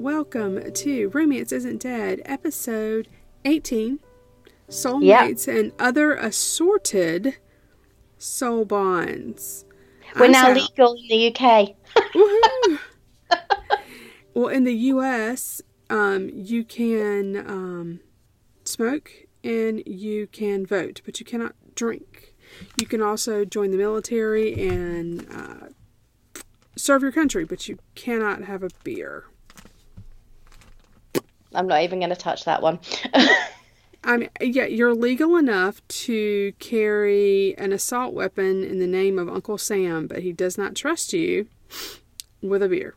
welcome to Romance Isn't Dead, episode 18 Soulmates and Other Assorted Soul Bonds. We're I'm now Sal. legal in the UK. Well, in the U.S., um, you can um, smoke and you can vote, but you cannot drink. You can also join the military and uh, serve your country, but you cannot have a beer. I'm not even going to touch that one. I mean, yeah, you're legal enough to carry an assault weapon in the name of Uncle Sam, but he does not trust you with a beer.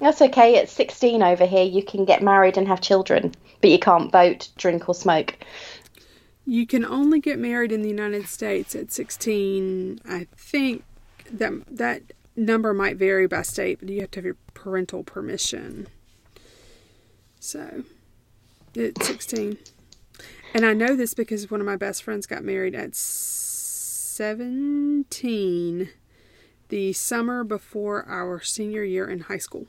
That's okay. At 16 over here, you can get married and have children, but you can't vote, drink, or smoke. You can only get married in the United States at 16. I think that that number might vary by state, but you have to have your parental permission. So, it's 16. And I know this because one of my best friends got married at 17, the summer before our senior year in high school.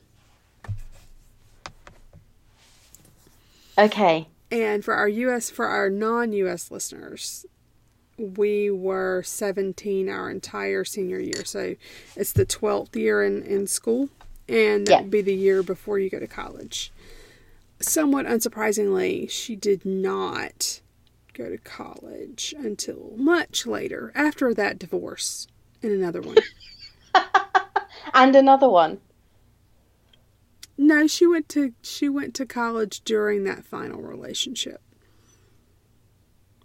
Okay. And for our US, for our non US listeners, we were 17 our entire senior year. So it's the 12th year in, in school, and that'd be the year before you go to college. Somewhat unsurprisingly, she did not go to college until much later, after that divorce and another one. And another one. no, she went to she went to college during that final relationship.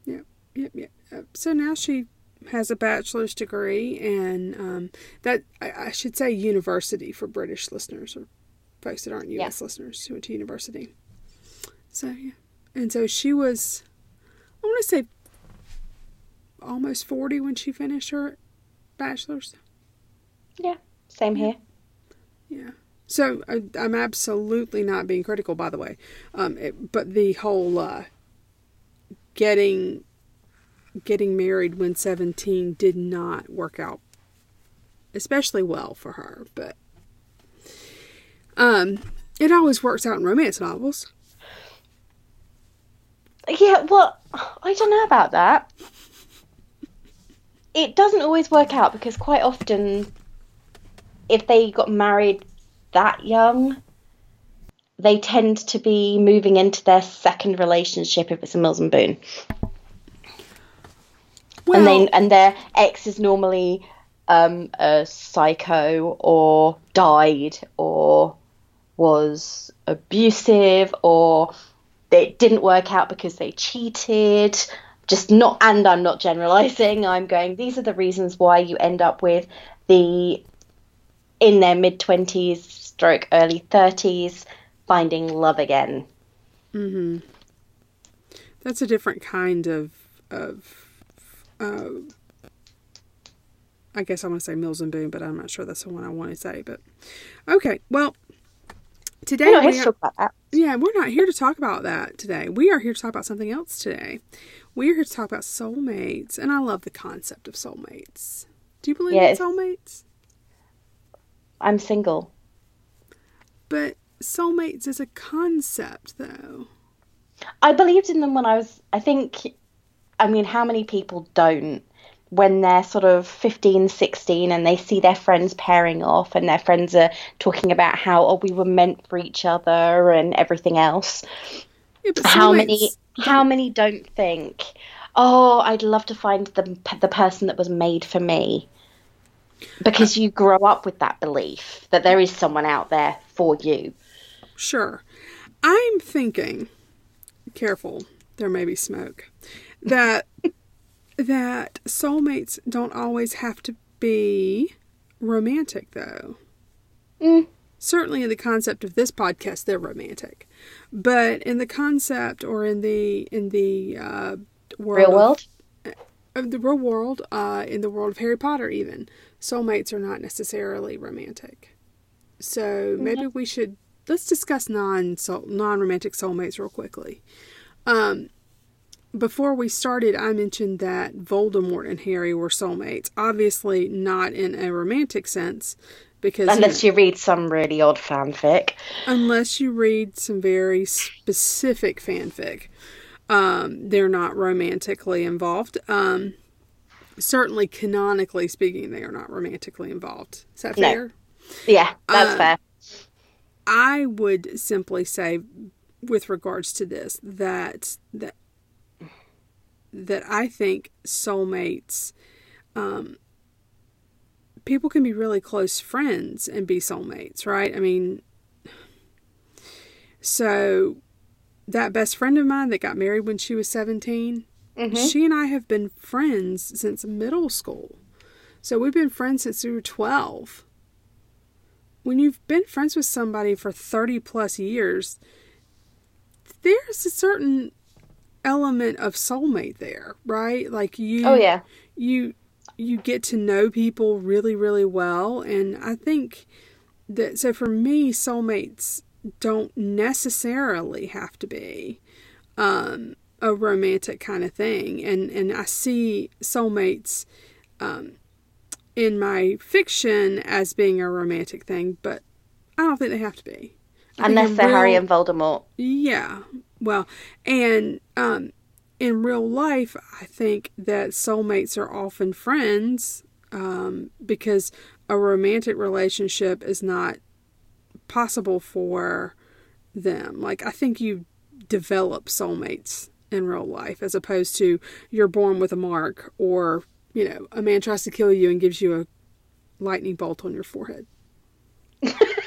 Yep, yep, yep. So now she has a bachelor's degree, and um, that I, I should say university for British listeners or folks that aren't U.S. listeners who went to university. So yeah, and so she was, I want to say, almost forty when she finished her bachelor's. Yeah. Same here. Yeah. So I, I'm absolutely not being critical, by the way. Um, it, but the whole uh, getting getting married when 17 did not work out especially well for her. But um, it always works out in romance novels. Yeah, well, I don't know about that. It doesn't always work out because quite often, if they got married that young, they tend to be moving into their second relationship if it's a Mills and Boon. Well, and they and their ex is normally um, a psycho or died or was abusive or it didn't work out because they cheated just not and i'm not generalizing i'm going these are the reasons why you end up with the in their mid 20s stroke early 30s finding love again Mhm. that's a different kind of of uh, I guess I want to say Mills and Boon, but I'm not sure that's the one I want to say. But okay, well, today we're not here we to talk about that Yeah, we're not here to talk about that today. We are here to talk about something else today. We are here to talk about soulmates, and I love the concept of soulmates. Do you believe Yeah, in soulmates? i'm single But soulmates is a concept, though. I believed in them when I was, I think, I mean, how many people don't when they're sort of 15, 16 and they see their friends pairing off and their friends are talking about how, oh, we were meant for each other and everything else. Yeah, How many, how many don't think, oh, I'd love to find the, the person that was made for me? Because you grow up with that belief that there is someone out there for you. Sure. I'm thinking, careful, there may be smoke, that that soulmates don't always have to be romantic, though. Mm. Certainly, in the concept of this podcast, they're romantic, but in the concept or in the in the uh, world Real world? of the real world, uh, in the world of Harry Potter, even soulmates are not necessarily romantic. So maybe we should let's discuss non non romantic soulmates real quickly. Um, before we started, I mentioned that Voldemort and Harry were soulmates. Obviously, not in a romantic sense, because unless you, know, you read some really odd fanfic, unless you read some very specific fanfic, um, they're not romantically involved. Um, certainly, canonically speaking, they are not romantically involved. Is that fair? No. Yeah, that's uh, fair. I would simply say, with regards to this, that that that I think soulmates, um, people can be really close friends and be soulmates, right? I mean, so that best friend of mine that got married when she was 17, mm-hmm. she and I have been friends since middle school. So we've been friends since we were 12 when you've been friends with somebody for 30 plus years, there's a certain element of soulmate there, right? Like you Oh yeah. You you get to know people really really well and I think that so for me soulmates don't necessarily have to be um, a romantic kind of thing and and I see soulmates um, in my fiction as being a romantic thing, but I don't think they have to be. I Unless they're real, Harry and Voldemort. Yeah. Well, and um, in real life, I think that soulmates are often friends um, because a romantic relationship is not possible for them. Like, I think you develop soulmates in real life as opposed to you're born with a mark or you know, a man tries to kill you and gives you a lightning bolt on your forehead.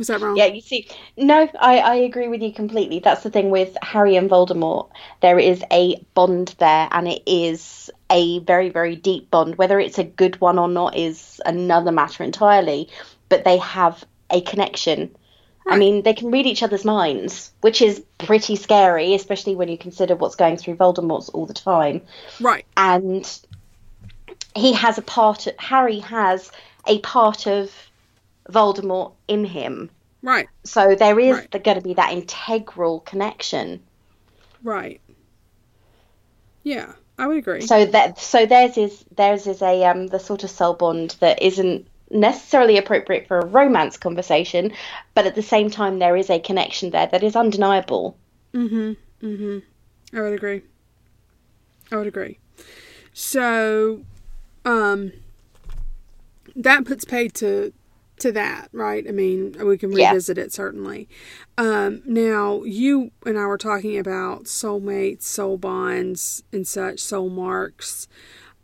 Was that wrong? Yeah, you see, no, I, I agree with you completely. That's the thing with Harry and Voldemort. There is a bond there, and it is a very, very deep bond. Whether it's a good one or not is another matter entirely, but they have a connection. Right. I mean, they can read each other's minds, which is pretty scary, especially when you consider what's going through Voldemort's all the time. Right. And he has a part, Harry has a part of Voldemort in him. Right. So there is right. going to be that integral connection. Right. Yeah, I would agree. So that so theirs is theirs is a um the sort of soul bond that isn't necessarily appropriate for a romance conversation, but at the same time there is a connection there that is undeniable. Mhm. Mm Mhm. I would agree. I would agree. So, um, that puts paid to to that, right? I mean, we can revisit yeah. it certainly. Um, now, you and I were talking about soulmates, soul bonds, and such, soul marks.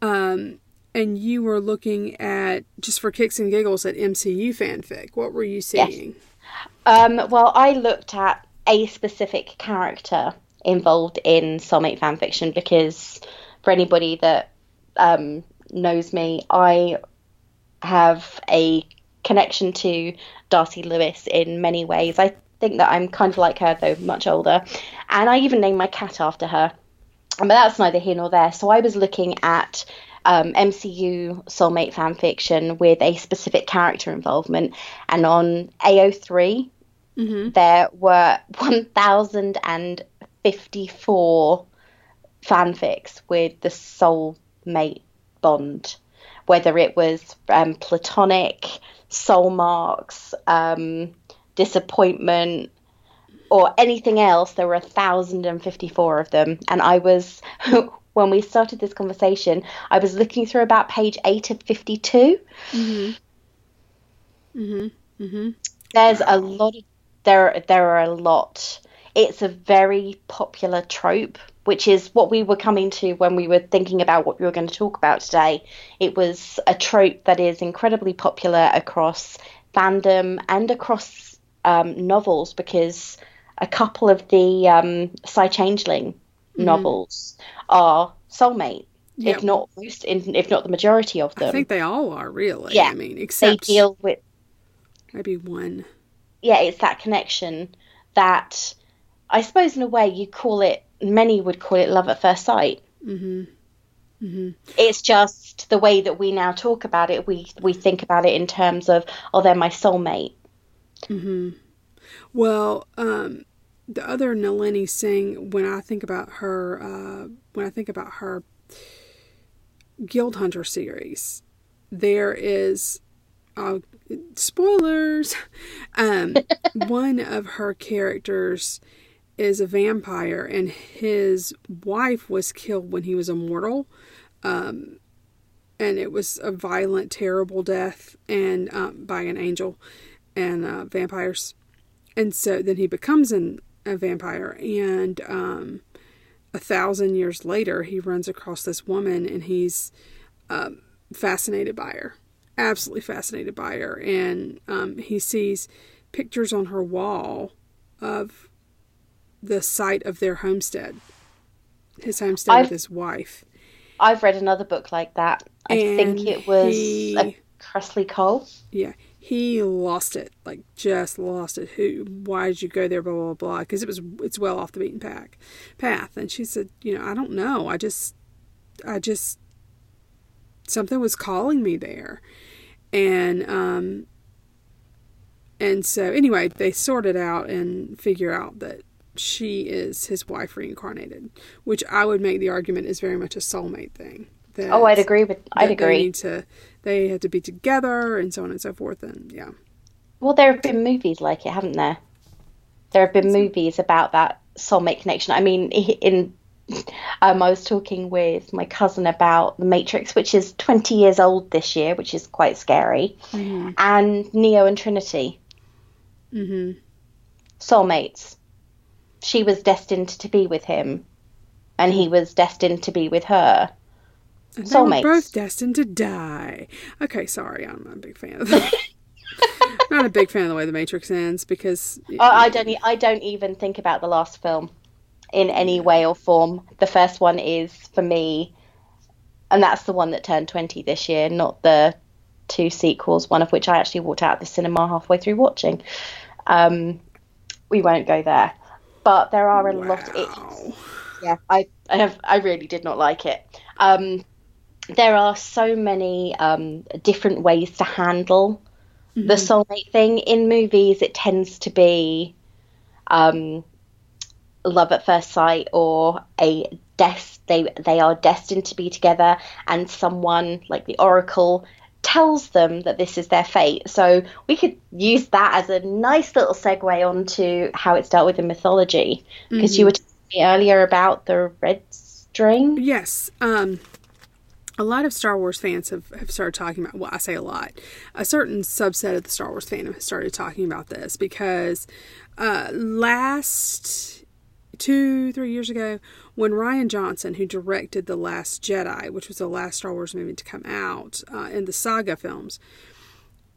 Um, and you were looking at just for kicks and giggles at MCU fanfic. What were you seeing? Yes. Um, well, I looked at a specific character involved in soulmate fanfiction because for anybody that um, knows me, I have a connection to Darcy Lewis in many ways. I think that I'm kind of like her, though much older, and I even named my cat after her. But that's neither here nor there. So I was looking at um, MCU soulmate fan fiction with a specific character involvement. And on AO3, mm-hmm. there were 1,054 fanfics with the soulmate bond, whether it was um, platonic, soul marks, um, disappointment, or anything else. There were 1,054 of them. And I was when we started this conversation, I was looking through about page 8 of 52. Mm-hmm. Mhm. Mhm. There's a lot of there there are a lot. It's a very popular trope, which is what we were coming to when we were thinking about what we were going to talk about today. It was a trope that is incredibly popular across fandom and across um, novels because a couple of the um, Psy Changeling mm-hmm. novels are soulmate. If not most, if not the majority of them, I think they all are really. Yeah, I mean, except they deal with maybe one. Yeah, it's that connection that I suppose in a way you call it. Many would call it love at first sight. Mm-hmm. Mm-hmm. It's just the way that we now talk about it. We we think about it in terms of, oh, they're my soulmate. Mm-hmm. Well, um, the other Nalini Singh, when I think about her, uh, when I think about her Guild Hunter series, there is uh, spoilers. Um, one of her characters is a vampire, and his wife was killed when he was immortal. Um, and it was a violent, terrible death, and um, by an angel and uh, vampires. And so then he becomes an, a vampire, and um, a thousand years later, he runs across this woman, and he's um, fascinated by her, absolutely fascinated by her, and um, he sees pictures on her wall of the site of their homestead, his homestead I've, with his wife. I've read another book like that. I and think it was he, a Kresley Cole. Yeah, he lost it, like just lost it. Who? Why did you go there? Blah blah blah. Because it was it's well off the beaten path. Path, and she said, you know, I don't know. I just, I just, something was calling me there, and um, and so anyway, they sort it out and figure out that she is his wife reincarnated, which I would make the argument is very much a soulmate thing. That, oh, I'd agree with. I'd agree. They need to. They have to be together and so on and so forth. And yeah. Well, there have been movies like it, haven't there? There have been movies about that soulmate connection. I mean, in um, I was talking with my cousin about The Matrix, which is 20 years old this year, which is quite scary, mm-hmm. and Neo and Trinity. Mm-hmm. Soulmates she was destined to be with him, and he was destined to be with her. And they were both destined to die. Okay, sorry, I'm not a big fan of that. not a big fan of the way the Matrix ends because I, I don't. I don't even think about the last film in any way or form. The first one is for me, and that's the one that turned twenty this year, not the two sequels. One of which I actually walked out of the cinema halfway through watching. Um, we won't go there but there are a wow. lot. It, yeah, I, I have, I really did not like it. Um, there are so many um, different ways to handle mm-hmm. the soulmate thing in movies. It tends to be um, love at first sight or a des- they they are destined to be together, and someone like the Oracle tells them that this is their fate. So we could use that as a nice little segue onto how it's dealt with in mythology. Because mm-hmm. you were talking earlier about the red string. Yes. Um, a lot of Star Wars fans have, have started talking about, well, I say a lot, a certain subset of the Star Wars fandom has started talking about this because uh, last two, three years ago, when Rian Johnson, who directed The Last Jedi, which was the last Star Wars movie to come out uh, in the saga films,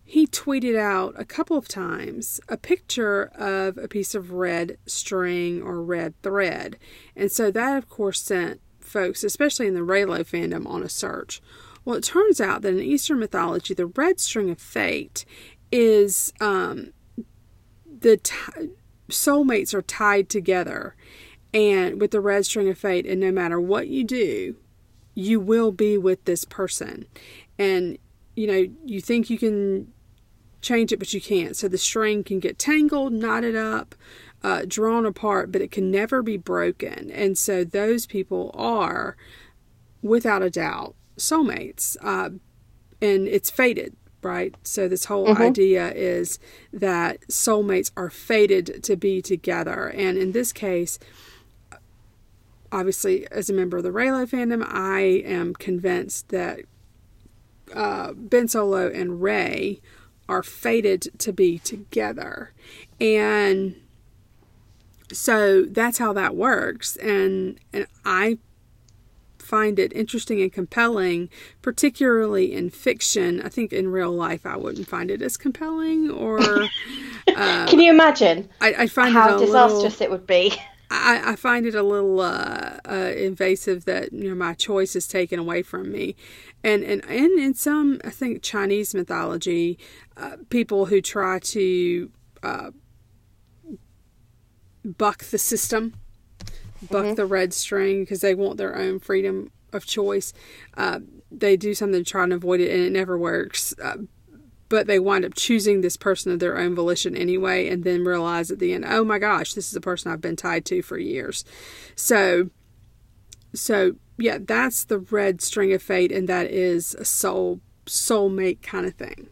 he tweeted out a couple of times a picture of a piece of red string or red thread. And so that, of course, sent folks, especially in the Reylo fandom, on a search. Well, it turns out that in Eastern mythology, the red string of fate is um, the t- soulmates are tied together. And with the red string of fate and no matter what you do you will be with this person. And you know you think you can change it but you can't. So the string can get tangled knotted up uh, drawn apart but it can never be broken. And so those people are without a doubt soulmates uh, and it's fated right? So, this whole mm-hmm. idea is that soulmates are fated to be together. And in this case, obviously, as a member of the Reylo fandom, I am convinced that uh, Ben Solo and Rey are fated to be together. And so that's how that works. And, and I find it interesting and compelling, particularly in fiction. I think in real life I wouldn't find it as compelling. Or uh, can you imagine? I, I find how disastrous little, it would be. I, I find it a little uh, uh, invasive that you know my choice is taken away from me, and and and in some I think Chinese mythology, uh, people who try to uh, buck the system buck mm-hmm. the red string because they want their own freedom of choice. Uh, they do something to try and avoid it, and it never works. Uh, but they wind up choosing this person of their own volition anyway, and then realize at the end, oh my gosh, this is a person I've been tied to for years. So, so yeah, that's the red string of fate, and that is a soul soulmate kind of thing.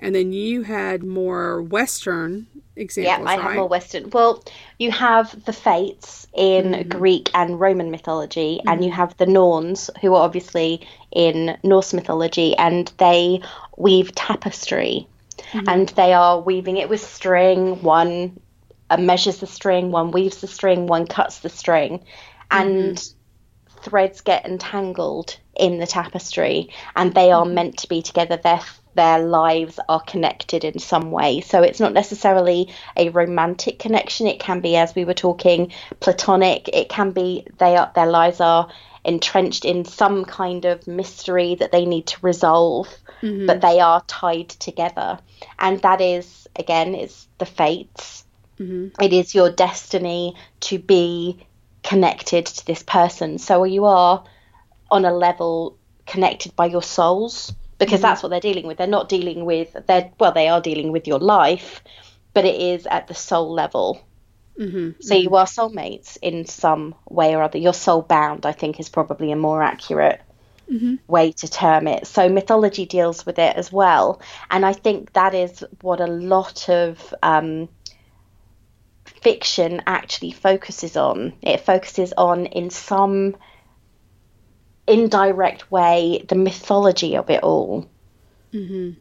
And then you had more Western examples. Yeah, I right? have more Western. Well, you have the Fates in mm-hmm. Greek and Roman mythology, mm-hmm. and you have the Norns, who are obviously in Norse mythology, and they weave tapestry, mm-hmm. and they are weaving it with string. One uh, measures the string, one weaves the string, one cuts the string, and mm-hmm. threads get entangled in the tapestry, and they are mm-hmm. meant to be together. Their their lives are connected in some way. So it's not necessarily a romantic connection. It can be, as we were talking, platonic. It can be they are their lives are entrenched in some kind of mystery that they need to resolve, mm-hmm. but they are tied together. And that is again is the fates. Mm-hmm. It is your destiny to be connected to this person. So you are on a level connected by your souls because mm-hmm. that's what they're dealing with. They're not dealing with they're well, they are dealing with your life, but it is at the soul level. Mm-hmm. So you mm-hmm. are soulmates in some way or other. You're soul bound, I think, is probably a more accurate mm-hmm. way to term it. So mythology deals with it as well, and I think that is what a lot of um, fiction actually focuses on. It focuses on in some indirect way the mythology of it all. Mm-hmm.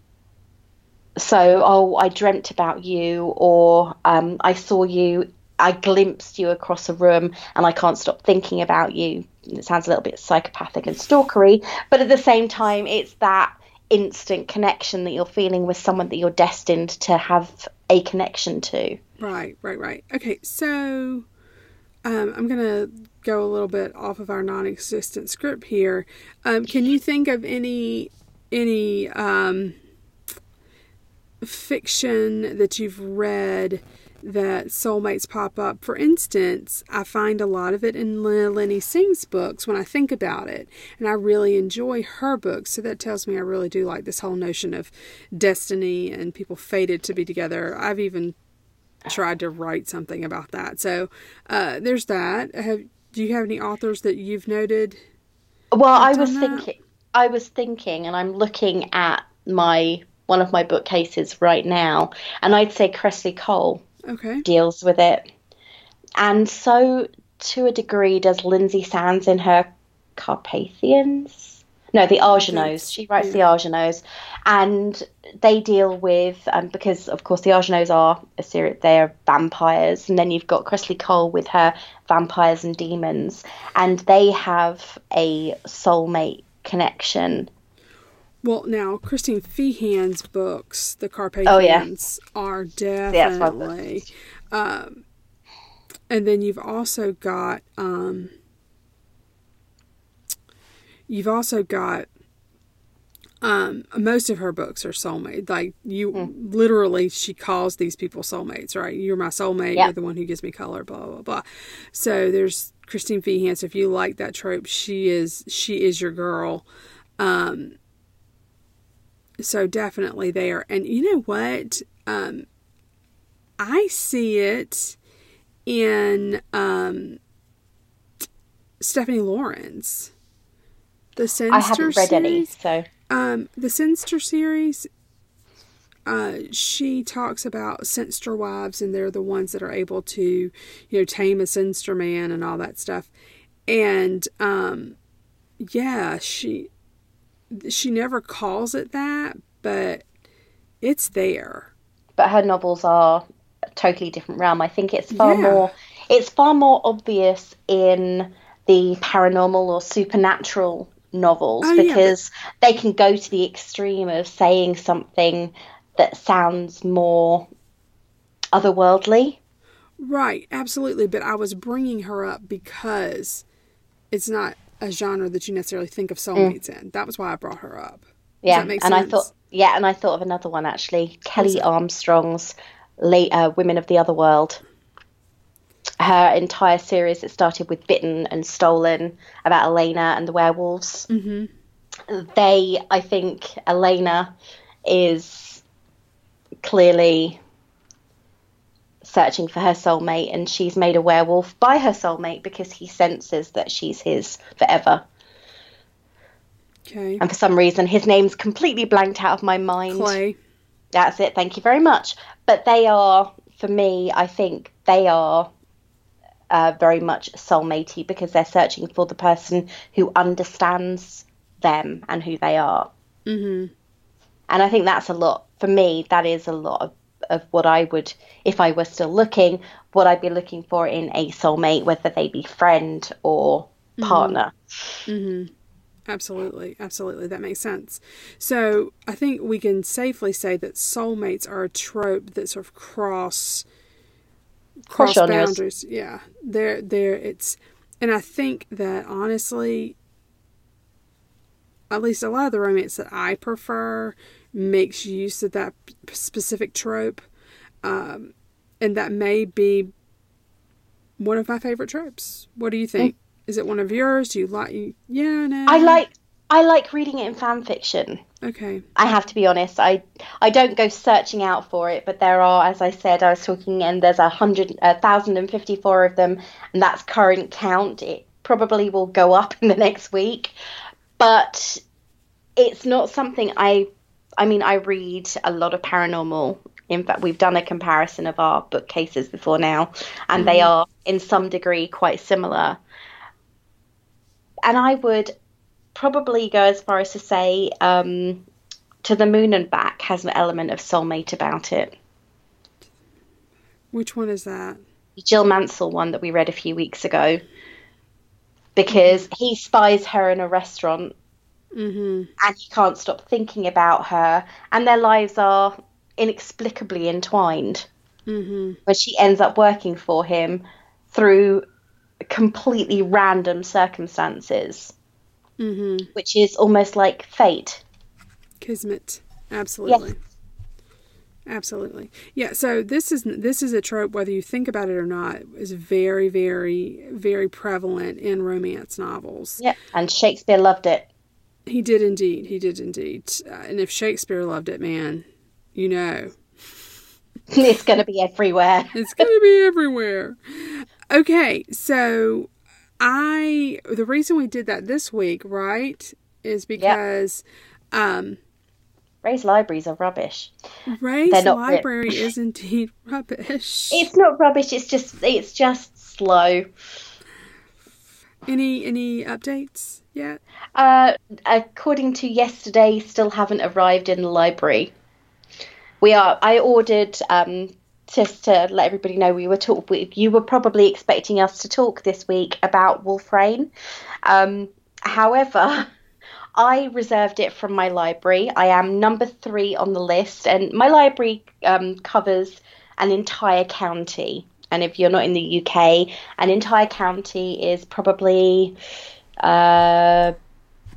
So, oh, I dreamt about you, or um, I saw you, I glimpsed you across a room, and I can't stop thinking about you. It sounds a little bit psychopathic and stalkery, but at the same time, it's that instant connection that you're feeling with someone that you're destined to have a connection to. Right, right, right. Okay, so um, I'm going to go a little bit off of our non-existent script here. Um, can you think of any any um, fiction that you've read that soulmates pop up? For instance, I find a lot of it in Nalini Singh's books when I think about it, and I really enjoy her books. So that tells me I really do like this whole notion of destiny and people fated to be together. I've even tried to write something about that. So uh, there's that. Have do you have any authors that you've noted? Well, I was that? thinking. I was thinking, and I'm looking at my one of my bookcases right now, and I'd say Kresley Cole okay. deals with it, and so to a degree does Lynsay Sands in her Carpathians. No, the Argeneaus. She writes the Argeneaus, and they deal with um, because of course the Argeneaus are a series. They are vampires, and then you've got Kresley Cole with her vampires and demons, and they have a soulmate connection. Well, now Christine Feehan's books, the Carpathians, oh, yeah. are definitely. Yeah, um, and then you've also got um, You've also got um, most of her books are soulmate. Like you, mm. literally, she calls these people soulmates. Right? You're my soulmate. Yep. You're the one who gives me color. Blah blah blah. So there's Christine Feehan. So if you like that trope, she is she is your girl. Um, so definitely there. And you know what? Um, I see it in um, Stephanie Laurens the Cynster I haven't read series, any, so um, the Cynster series. Uh, she talks about Cynster wives, and they're the ones that are able to, you know, tame a Cynster man and all that stuff. And um, yeah, she she never calls it that, but it's there. But her novels are a totally different realm. I think it's far yeah. more it's far more obvious in the paranormal or supernatural novels oh, because yeah, but... they can go to the extreme of saying something that sounds more otherworldly. Right, absolutely. But I was bringing her up because it's not a genre that you necessarily think of soulmates mm. in. That was why I brought her up. Yeah, and sense? I thought, yeah, and I thought of another one actually, Kelley Armstrong's late uh, "Women of the Other World." Her entire series that started with Bitten and Stolen about Elena and the werewolves. Mm-hmm. They, I think, Elena is clearly searching for her soulmate, and she's made a werewolf by her soulmate because he senses that she's his forever. Okay. And for some reason, his name's completely blanked out of my mind. Clay. That's it. Thank you very much. But they are, for me, I think they are uh, very much soulmatey because they're searching for the person who understands them and who they are. Mm-hmm. And I think that's a lot, for me, that is a lot of, of what I would, if I were still looking, what I'd be looking for in a soulmate, whether they be friend or partner. Mm-hmm. Absolutely, absolutely, that makes sense. So I think we can safely say that soulmates are a trope that sort of cross cross boundaries. Yeah, they're they're it's, and I think that honestly, at least a lot of the romance that I prefer makes use of that specific trope, um, and that may be one of my favorite tropes. What do you think? Mm. Is it one of yours? Do you like? You, yeah, no. I like I like reading it in fan fiction. Okay. I have to be honest. I I don't go searching out for it, but there are, as I said, I was talking, and there's a hundred, a thousand and fifty-four of them, and that's current count. It probably will go up in the next week, but it's not something I. I mean, I read a lot of paranormal. In fact, we've done a comparison of our bookcases before now, and mm-hmm. they are in some degree quite similar and I would probably go as far as to say um, To the Moon and Back has an element of soulmate about it. Which one is that? Jill Mansell one that we read a few weeks ago. Because he spies her in a restaurant mm-hmm. and he can't stop thinking about her, and their lives are inexplicably entwined. Mm-hmm. When she ends up working for him through completely random circumstances, mm-hmm. which is almost like fate. Kismet, absolutely. Yes. Absolutely, yeah. So this is this is a trope, whether you think about it or not, is very, very, very prevalent in romance novels. Yeah, and Shakespeare loved it. He did indeed. He did indeed. Uh, and if Shakespeare loved it, man, you know, it's going to be everywhere. it's going to be everywhere. Okay, so I the reason we did that this week, right, is because yep. um Ray's libraries are rubbish. Ray's library is indeed rubbish. It's not rubbish, it's just it's just slow. Any any updates yet? Uh according to yesterday still haven't arrived in the library. We are I ordered um just to let everybody know, we were talk. You were probably expecting us to talk this week about Wolf Rain. Um, however, I reserved it from my library. I am number three on the list, and my library um, covers an entire county. And if you're not in the UK, an entire county is probably, uh,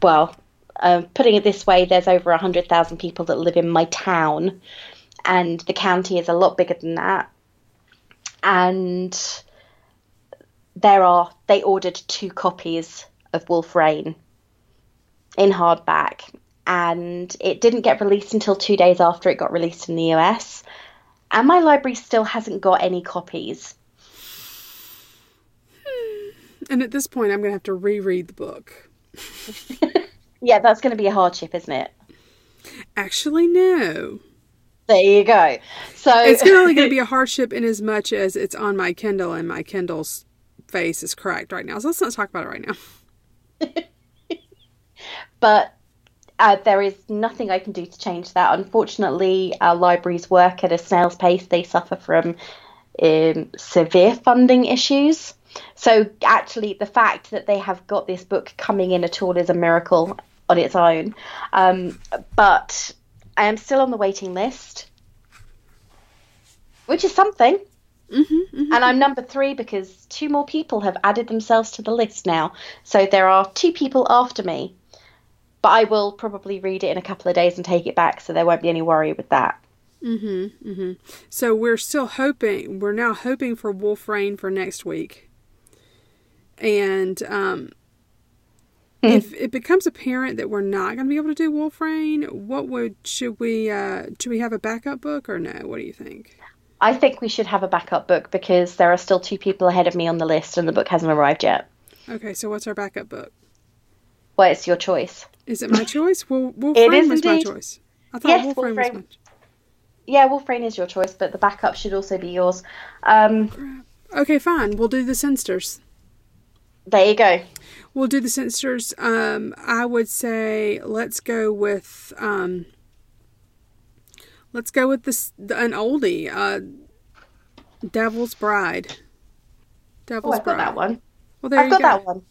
well, uh, putting it this way, there's over 100,000 people that live in my town and the county is a lot bigger than that. And there are they ordered two copies of Wolf Rain in hardback, and it didn't get released until two days after it got released in the US. And my library still hasn't got any copies. Hmm. And at this point, I'm going to have to reread the book. yeah, that's going to be a hardship, isn't it? Actually, no. There you go. So it's only going to be a hardship in as much as it's on my Kindle and my Kindle's face is correct right now. So let's not talk about it right now. but uh, there is nothing I can do to change that. Unfortunately, our libraries work at a snail's pace. They suffer from um, severe funding issues. So, actually, the fact that they have got this book coming in at all is a miracle on its own. Um, but I am still on the waiting list, which is something. Mm-hmm, mm-hmm. And I'm number three because two more people have added themselves to the list now. So there are two people after me. But I will probably read it in a couple of days and take it back, so there won't be any worry with that. Mm-hmm. Mm-hmm. So we're still hoping. We're now hoping for Wolf Rain for next week. And um. If it becomes apparent that we're not going to be able to do Wolf Rain, what would should we uh, should we have a backup book or no? What do you think? I think we should have a backup book because there are still two people ahead of me on the list and the book hasn't arrived yet. Okay, so what's our backup book? Well, it's your choice. Is it my choice? Well, Wolf Rain was indeed. my choice. I thought yes, Wolf, Wolf Rain was my yeah, Wolf Rain is your choice, but the backup should also be yours. Um, okay, fine. We'll do the Cynsters. There you go. We'll do the Cynsters. Um, I would say let's go with um, let's go with this an oldie, uh, Devil's Bride. Devil's oh, I've Bride. got that one. Well, there you I've got go. that one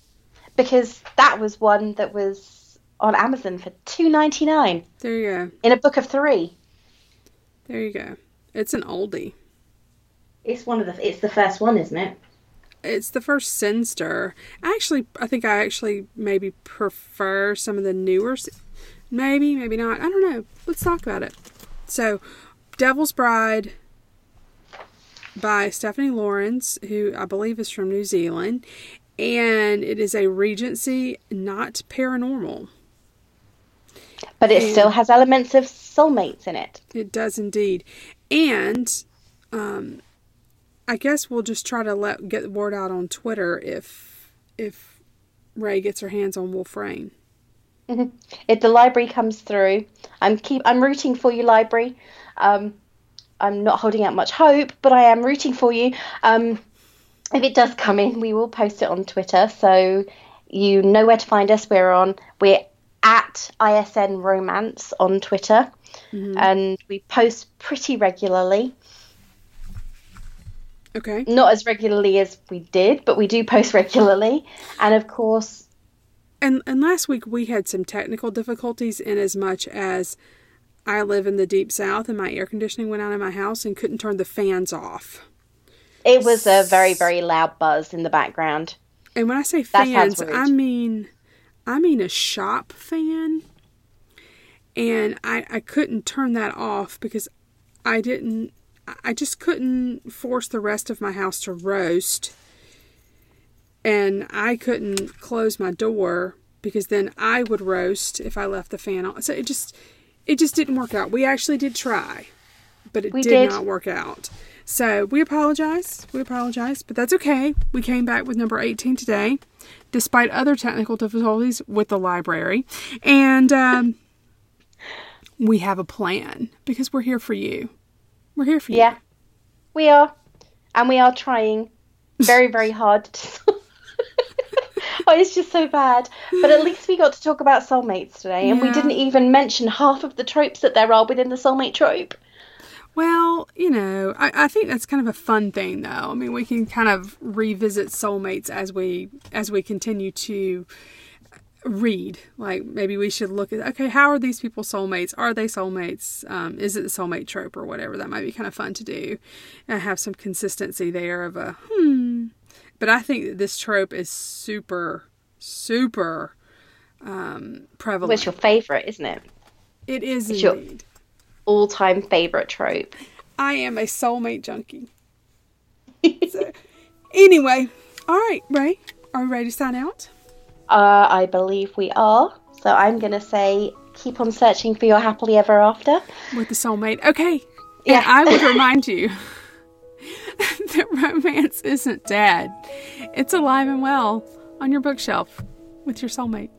because that was one that was on Amazon for two ninety nine. There you go. In a book of three. There you go. It's an oldie. It's one of the. It's the first one, isn't it? It's the first Cynster. Actually, I think I actually maybe prefer some of the newer. Maybe, maybe not. I don't know. Let's talk about it. So, Devil's Bride by Stephanie Laurens, who I believe is from New Zealand, and it is a Regency, not paranormal. But it and still has elements of soulmates in it. It does indeed. And um, I guess we'll just try to let get the word out on Twitter if if Ray gets her hands on Wolf Rain. Mm-hmm. If the library comes through, I'm keep I'm rooting for you, library. Um, I'm not holding out much hope, but I am rooting for you. Um, if it does come in, we will post it on Twitter, so you know where to find us. We're on we're at ISN Romance on Twitter, mm-hmm. and we post pretty regularly. Okay. Not as regularly as we did, but we do post regularly, and of course. And and last week we had some technical difficulties in as much as I live in the deep south and my air conditioning went out in my house and couldn't turn the fans off. It was a very very loud buzz in the background. And when I say fans, I mean I mean a shop fan. And I I couldn't turn that off because I didn't I just couldn't force the rest of my house to roast. And I couldn't close my door because then I would roast if I left the fan on. So it just it just didn't work out. We actually did try, but it did, did not work out. So we apologize. We apologize, but that's okay. We came back with number 18 today, despite other technical difficulties with the library. And um, we have a plan because we're here for you. We're here for you. Yeah, we are. And we are trying very, very hard oh, it's just so bad. But at least we got to talk about soulmates today, and yeah. we didn't even mention half of the tropes that there are within the soulmate trope. Well, you know, I, I think that's kind of a fun thing, though. I mean, we can kind of revisit soulmates as we as we continue to read. Like maybe we should look at okay, how are these people soulmates? Are they soulmates? Um, is it the soulmate trope or whatever? That might be kind of fun to do, and have some consistency there of a hmm. But I think that this trope is super, super um, prevalent. What's your favorite, isn't it? It is it's indeed all time favorite trope. I am a soulmate junkie. so, anyway, all right, Ray, are we ready to sign out? Uh, I believe we are. So I'm going to say keep on searching for your happily ever after. With the soulmate. Okay. Yeah. And I would remind you that romance isn't dead, it's alive and well on your bookshelf with your soulmate.